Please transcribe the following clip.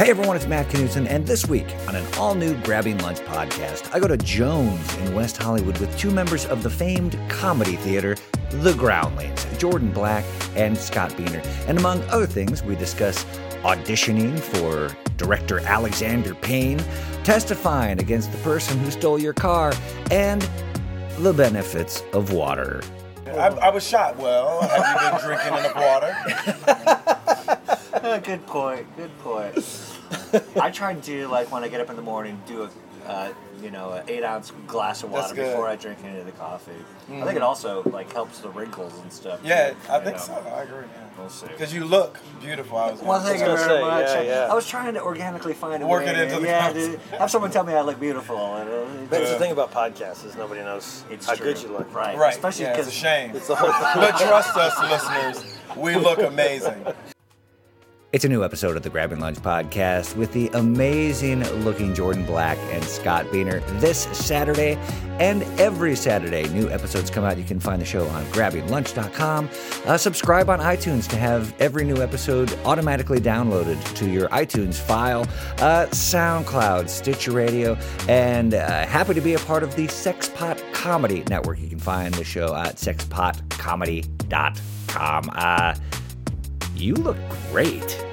Hey everyone, it's Matt Knutson, and this week on an all new Grabbing Lunch podcast, I go to Jones in West Hollywood with two members of the famed comedy theater, The Groundlings, Jordan Black and Scott Beehner. And among other things, we discuss auditioning for director Alexander Payne, testifying against the person who stole your car, and the benefits of water. I, I was shot. Well, have you been drinking enough water? Good point. Good point. I try to do like when I get up in the morning, do a uh, you know an eight ounce glass of That's water good. Mm-hmm. before I drink any of the coffee. I think it also like helps the wrinkles and stuff. Yeah, too, I you think know. so. I agree. We'll see. Because you look beautiful. I was Well, gonna thank you say. gonna very say, much. yeah, yeah. I was trying to organically find a Work way. it into the yeah, conversation. to have someone tell me I look beautiful. and, uh, That's Yeah. the thing about podcasts is nobody knows It's how true. good you look. Right. Right. Especially yeah, because it's a shame. It's the whole thing. but trust us, listeners. We look amazing. It's a new episode of the Grabbing Lunch podcast with the amazing looking Jordan Black and Scott Beehner this Saturday and every Saturday. New episodes come out. You can find the show on grabbinglunch.com. Uh, subscribe on iTunes to have every new episode automatically downloaded to your iTunes file, uh, SoundCloud, Stitcher Radio, and uh, happy to be a part of the Sexpot Comedy Network. You can find the show at sexpotcomedy.com. Uh, you look great.